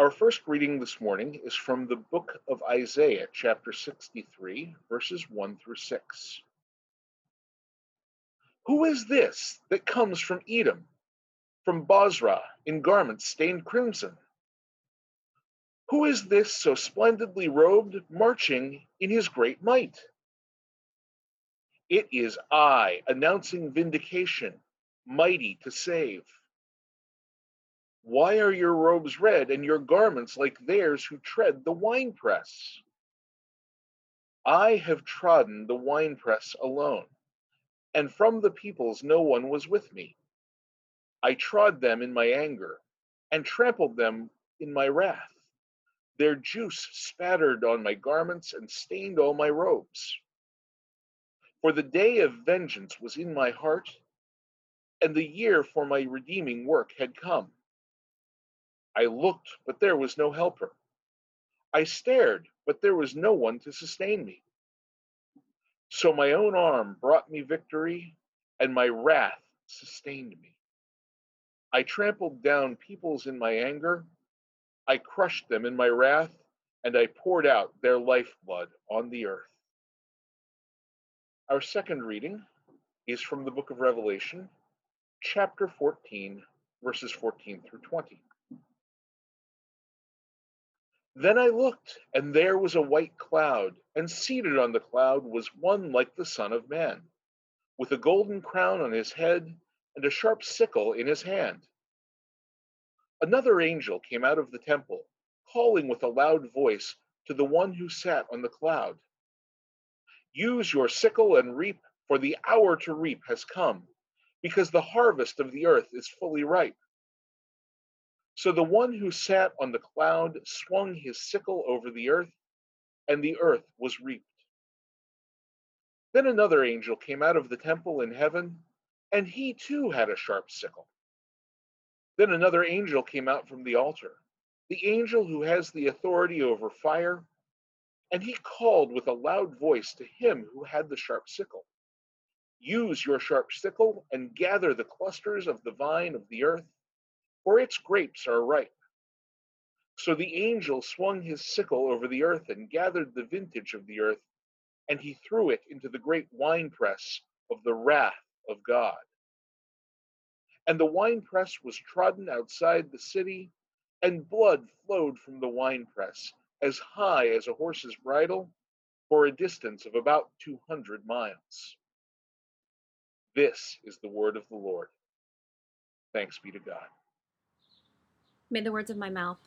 Our first reading this morning is from the book of Isaiah, chapter 63, verses 1 through 6. Who is this that comes from Edom, from Bozrah, in garments stained crimson? Who is this so splendidly robed, marching in his great might? It is I, announcing vindication, mighty to save. Why are your robes red and your garments like theirs who tread the winepress? I have trodden the winepress alone, and from the peoples no one was with me. I trod them in my anger and trampled them in my wrath. Their juice spattered on my garments and stained all my robes. For the day of vengeance was in my heart, and the year for my redeeming work had come. I looked, but there was no helper. I stared, but there was no one to sustain me. So my own arm brought me victory, and my wrath sustained me. I trampled down peoples in my anger, I crushed them in my wrath, and I poured out their lifeblood on the earth. Our second reading is from the book of Revelation, chapter 14, verses 14 through 20. Then I looked, and there was a white cloud, and seated on the cloud was one like the Son of Man, with a golden crown on his head and a sharp sickle in his hand. Another angel came out of the temple, calling with a loud voice to the one who sat on the cloud Use your sickle and reap, for the hour to reap has come, because the harvest of the earth is fully ripe. So the one who sat on the cloud swung his sickle over the earth, and the earth was reaped. Then another angel came out of the temple in heaven, and he too had a sharp sickle. Then another angel came out from the altar, the angel who has the authority over fire, and he called with a loud voice to him who had the sharp sickle Use your sharp sickle and gather the clusters of the vine of the earth for its grapes are ripe. So the angel swung his sickle over the earth and gathered the vintage of the earth, and he threw it into the great winepress of the wrath of God. And the winepress was trodden outside the city, and blood flowed from the winepress as high as a horse's bridle for a distance of about 200 miles. This is the word of the Lord. Thanks be to God. May the words of my mouth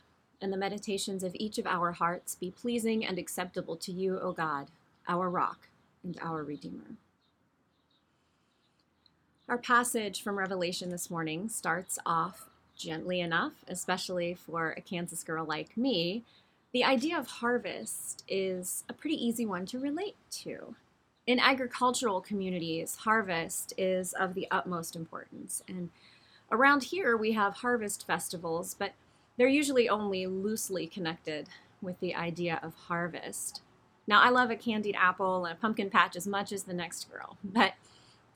and the meditations of each of our hearts be pleasing and acceptable to you, O God, our rock and our Redeemer. Our passage from Revelation this morning starts off gently enough, especially for a Kansas girl like me. The idea of harvest is a pretty easy one to relate to. In agricultural communities, harvest is of the utmost importance, and Around here, we have harvest festivals, but they're usually only loosely connected with the idea of harvest. Now, I love a candied apple and a pumpkin patch as much as the next girl, but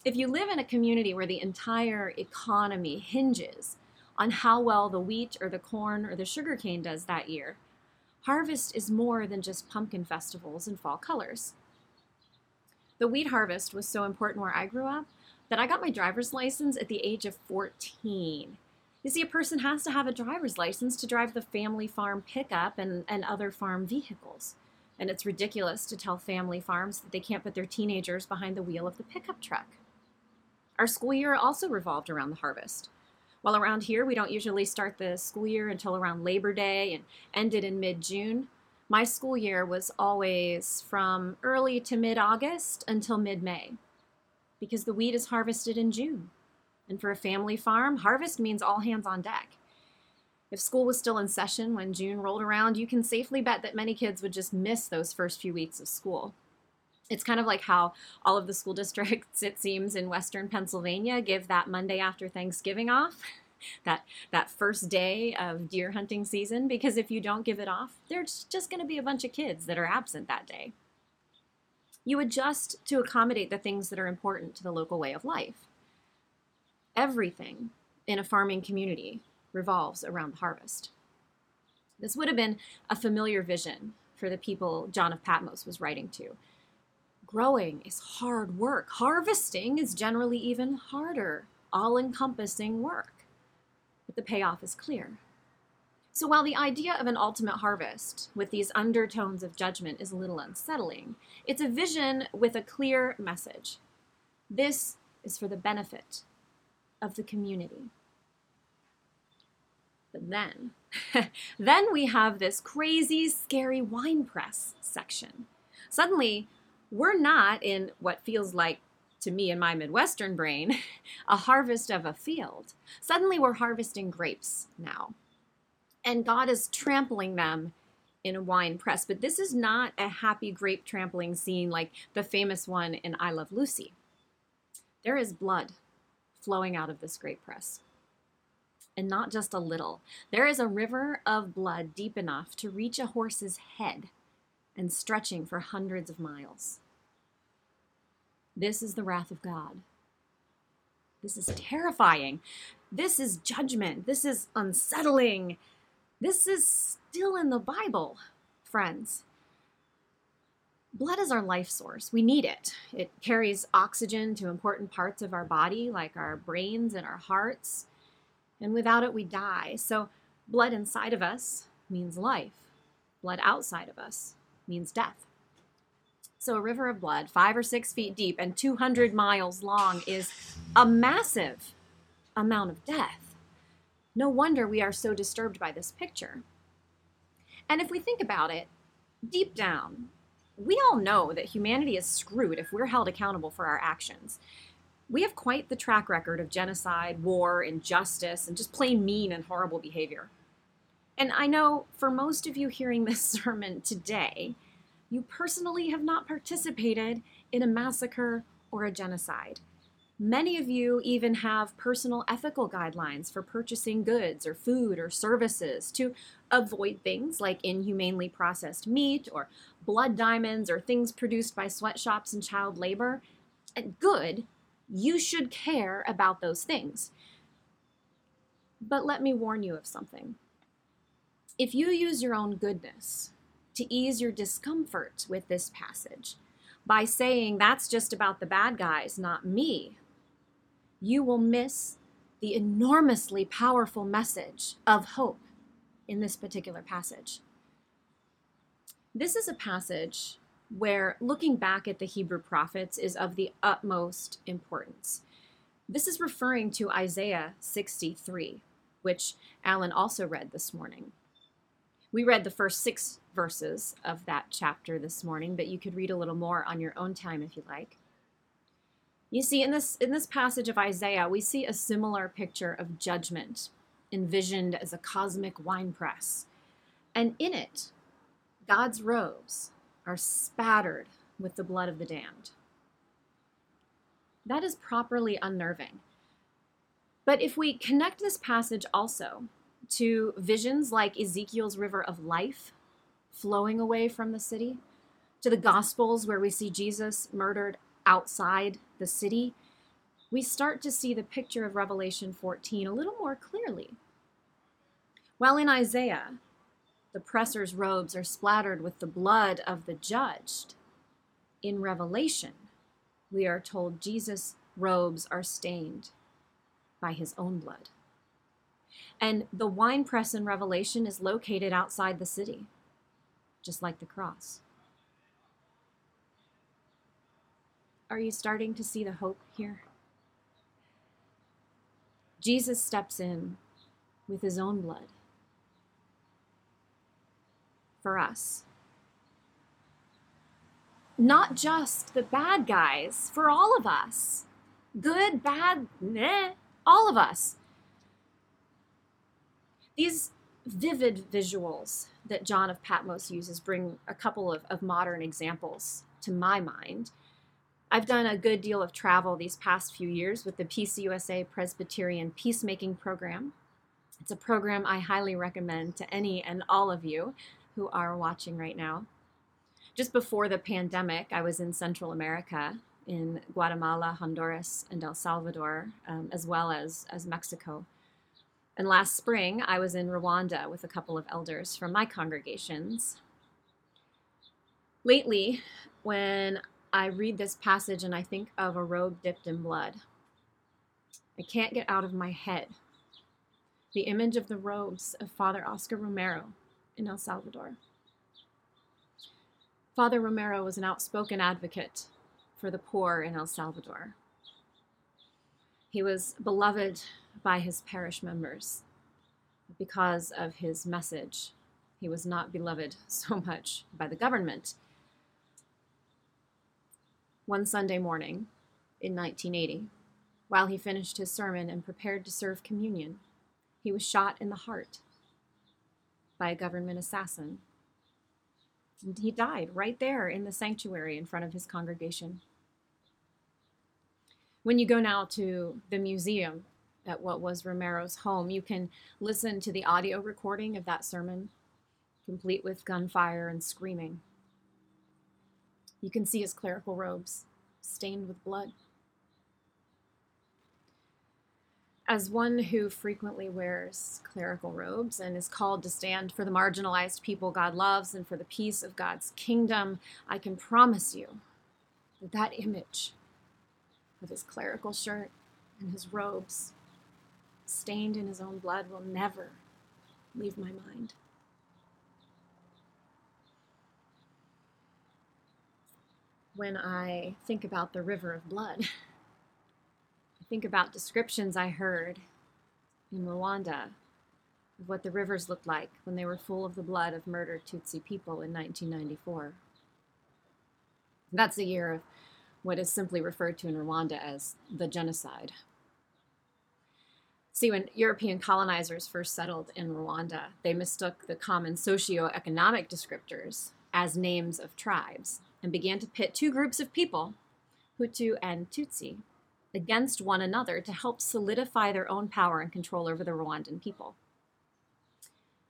if you live in a community where the entire economy hinges on how well the wheat or the corn or the sugarcane does that year, harvest is more than just pumpkin festivals and fall colors. The wheat harvest was so important where I grew up that I got my driver's license at the age of 14. You see, a person has to have a driver's license to drive the family farm pickup and, and other farm vehicles. And it's ridiculous to tell family farms that they can't put their teenagers behind the wheel of the pickup truck. Our school year also revolved around the harvest. While around here, we don't usually start the school year until around Labor Day and ended in mid June, my school year was always from early to mid August until mid May because the wheat is harvested in June. And for a family farm, harvest means all hands on deck. If school was still in session when June rolled around, you can safely bet that many kids would just miss those first few weeks of school. It's kind of like how all of the school districts, it seems, in western Pennsylvania give that Monday after Thanksgiving off, that, that first day of deer hunting season, because if you don't give it off, there's just going to be a bunch of kids that are absent that day. You adjust to accommodate the things that are important to the local way of life. Everything in a farming community revolves around the harvest. This would have been a familiar vision for the people John of Patmos was writing to. Growing is hard work. Harvesting is generally even harder, all encompassing work. But the payoff is clear. So while the idea of an ultimate harvest with these undertones of judgment is a little unsettling, it's a vision with a clear message. This is for the benefit of the community. But then, then we have this crazy, scary wine press section. Suddenly, we're not in what feels like to me in my Midwestern brain, a harvest of a field. Suddenly we're harvesting grapes now. And God is trampling them in a wine press. But this is not a happy grape trampling scene like the famous one in I Love Lucy. There is blood flowing out of this grape press. And not just a little. There is a river of blood deep enough to reach a horse's head and stretching for hundreds of miles. This is the wrath of God. This is terrifying. This is judgment. This is unsettling. This is still in the Bible, friends. Blood is our life source. We need it. It carries oxygen to important parts of our body, like our brains and our hearts. And without it, we die. So, blood inside of us means life, blood outside of us means death. So, a river of blood, five or six feet deep and 200 miles long, is a massive amount of death. No wonder we are so disturbed by this picture. And if we think about it, deep down, we all know that humanity is screwed if we're held accountable for our actions. We have quite the track record of genocide, war, injustice, and just plain mean and horrible behavior. And I know for most of you hearing this sermon today, you personally have not participated in a massacre or a genocide. Many of you even have personal ethical guidelines for purchasing goods or food or services to avoid things like inhumanely processed meat or blood diamonds or things produced by sweatshops and child labor. And good, you should care about those things. But let me warn you of something. If you use your own goodness to ease your discomfort with this passage by saying that's just about the bad guys, not me, you will miss the enormously powerful message of hope in this particular passage. This is a passage where looking back at the Hebrew prophets is of the utmost importance. This is referring to Isaiah 63, which Alan also read this morning. We read the first six verses of that chapter this morning, but you could read a little more on your own time if you like. You see, in this, in this passage of Isaiah, we see a similar picture of judgment envisioned as a cosmic winepress. And in it, God's robes are spattered with the blood of the damned. That is properly unnerving. But if we connect this passage also to visions like Ezekiel's river of life flowing away from the city, to the Gospels where we see Jesus murdered outside the city, we start to see the picture of Revelation 14 a little more clearly. While in Isaiah, the presser's robes are splattered with the blood of the judged, in Revelation, we are told Jesus' robes are stained by his own blood. And the wine press in Revelation is located outside the city, just like the cross. Are you starting to see the hope here? Jesus steps in with his own blood for us. Not just the bad guys, for all of us. Good, bad, meh, all of us. These vivid visuals that John of Patmos uses bring a couple of, of modern examples to my mind. I've done a good deal of travel these past few years with the PCUSA Presbyterian Peacemaking Program. It's a program I highly recommend to any and all of you who are watching right now. Just before the pandemic, I was in Central America, in Guatemala, Honduras, and El Salvador, um, as well as, as Mexico. And last spring, I was in Rwanda with a couple of elders from my congregations. Lately, when I read this passage and I think of a robe dipped in blood, I can't get out of my head the image of the robes of Father Oscar Romero in El Salvador. Father Romero was an outspoken advocate for the poor in El Salvador. He was beloved by his parish members. Because of his message, he was not beloved so much by the government. One Sunday morning in 1980, while he finished his sermon and prepared to serve communion, he was shot in the heart by a government assassin. And he died right there in the sanctuary in front of his congregation. When you go now to the museum at what was Romero's home, you can listen to the audio recording of that sermon, complete with gunfire and screaming. You can see his clerical robes stained with blood. As one who frequently wears clerical robes and is called to stand for the marginalized people God loves and for the peace of God's kingdom, I can promise you that that image of his clerical shirt and his robes, stained in his own blood, will never leave my mind. When I think about the river of blood, I think about descriptions I heard in Rwanda of what the rivers looked like when they were full of the blood of murdered Tutsi people in 1994. That's the year of what is simply referred to in Rwanda as the genocide. See, when European colonizers first settled in Rwanda, they mistook the common socio-economic descriptors as names of tribes and began to pit two groups of people, Hutu and Tutsi, against one another to help solidify their own power and control over the Rwandan people.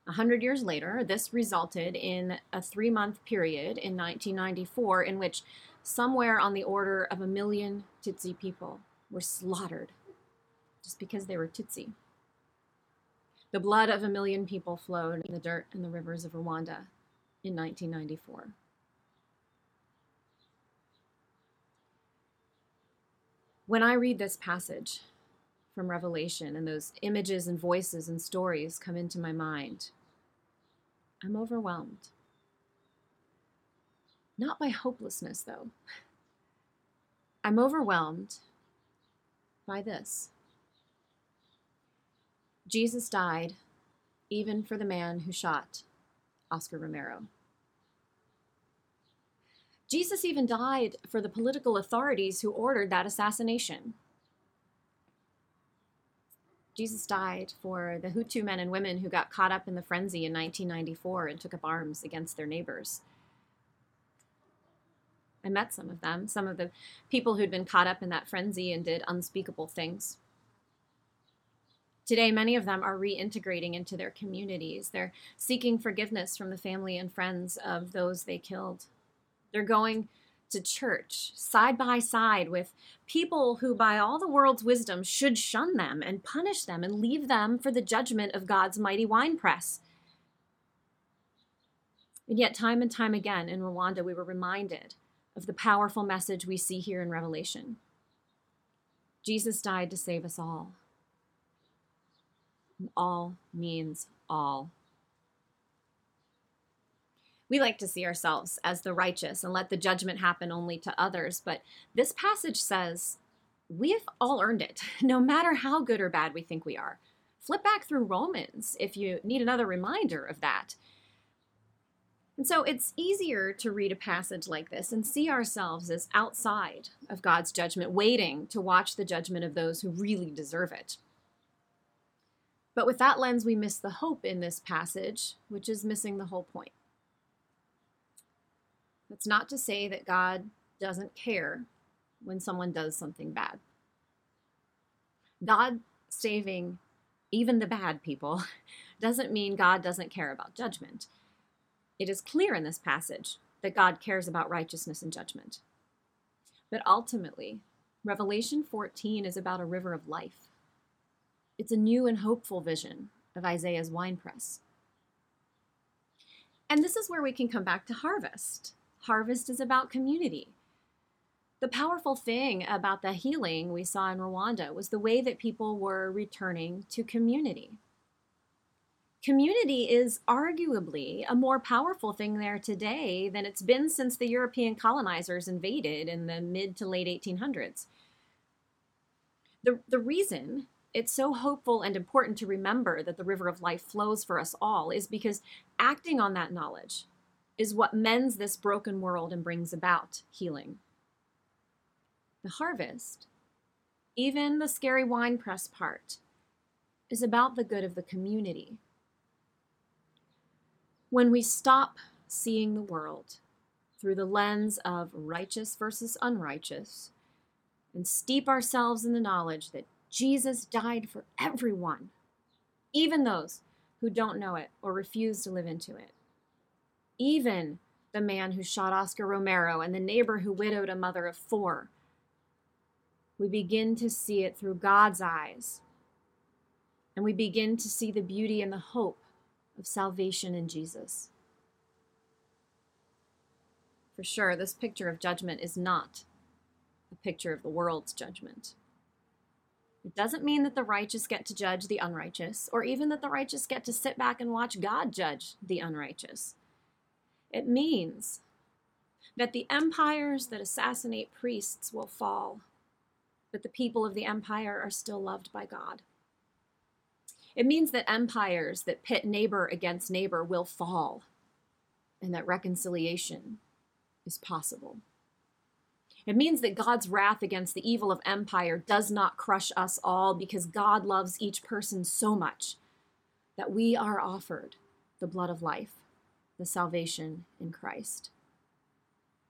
A hundred years later, this resulted in a three month period in 1994 in which somewhere on the order of a million Tutsi people were slaughtered just because they were Tutsi. The blood of a million people flowed in the dirt and the rivers of Rwanda in 1994. When I read this passage from Revelation and those images and voices and stories come into my mind, I'm overwhelmed. Not by hopelessness, though. I'm overwhelmed by this. Jesus died even for the man who shot Oscar Romero. Jesus even died for the political authorities who ordered that assassination. Jesus died for the Hutu men and women who got caught up in the frenzy in 1994 and took up arms against their neighbors. I met some of them, some of the people who'd been caught up in that frenzy and did unspeakable things. Today, many of them are reintegrating into their communities. They're seeking forgiveness from the family and friends of those they killed. They're going to church side by side with people who, by all the world's wisdom, should shun them and punish them and leave them for the judgment of God's mighty winepress. And yet, time and time again in Rwanda, we were reminded of the powerful message we see here in Revelation. Jesus died to save us all. All means all. We like to see ourselves as the righteous and let the judgment happen only to others, but this passage says we've all earned it, no matter how good or bad we think we are. Flip back through Romans if you need another reminder of that. And so it's easier to read a passage like this and see ourselves as outside of God's judgment, waiting to watch the judgment of those who really deserve it. But with that lens, we miss the hope in this passage, which is missing the whole point. That's not to say that God doesn't care when someone does something bad. God saving even the bad people doesn't mean God doesn't care about judgment. It is clear in this passage that God cares about righteousness and judgment. But ultimately, Revelation 14 is about a river of life. It's a new and hopeful vision of Isaiah's winepress. And this is where we can come back to harvest. Harvest is about community. The powerful thing about the healing we saw in Rwanda was the way that people were returning to community. Community is arguably a more powerful thing there today than it's been since the European colonizers invaded in the mid to late 1800s. The, the reason it's so hopeful and important to remember that the river of life flows for us all is because acting on that knowledge is what mends this broken world and brings about healing. The harvest, even the scary wine press part, is about the good of the community. When we stop seeing the world through the lens of righteous versus unrighteous and steep ourselves in the knowledge that Jesus died for everyone, even those who don't know it or refuse to live into it. Even the man who shot Oscar Romero and the neighbor who widowed a mother of four. We begin to see it through God's eyes. And we begin to see the beauty and the hope of salvation in Jesus. For sure, this picture of judgment is not a picture of the world's judgment. It doesn't mean that the righteous get to judge the unrighteous, or even that the righteous get to sit back and watch God judge the unrighteous. It means that the empires that assassinate priests will fall, but the people of the empire are still loved by God. It means that empires that pit neighbor against neighbor will fall, and that reconciliation is possible. It means that God's wrath against the evil of empire does not crush us all because God loves each person so much that we are offered the blood of life, the salvation in Christ.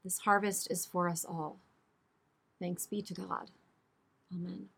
This harvest is for us all. Thanks be to God. Amen.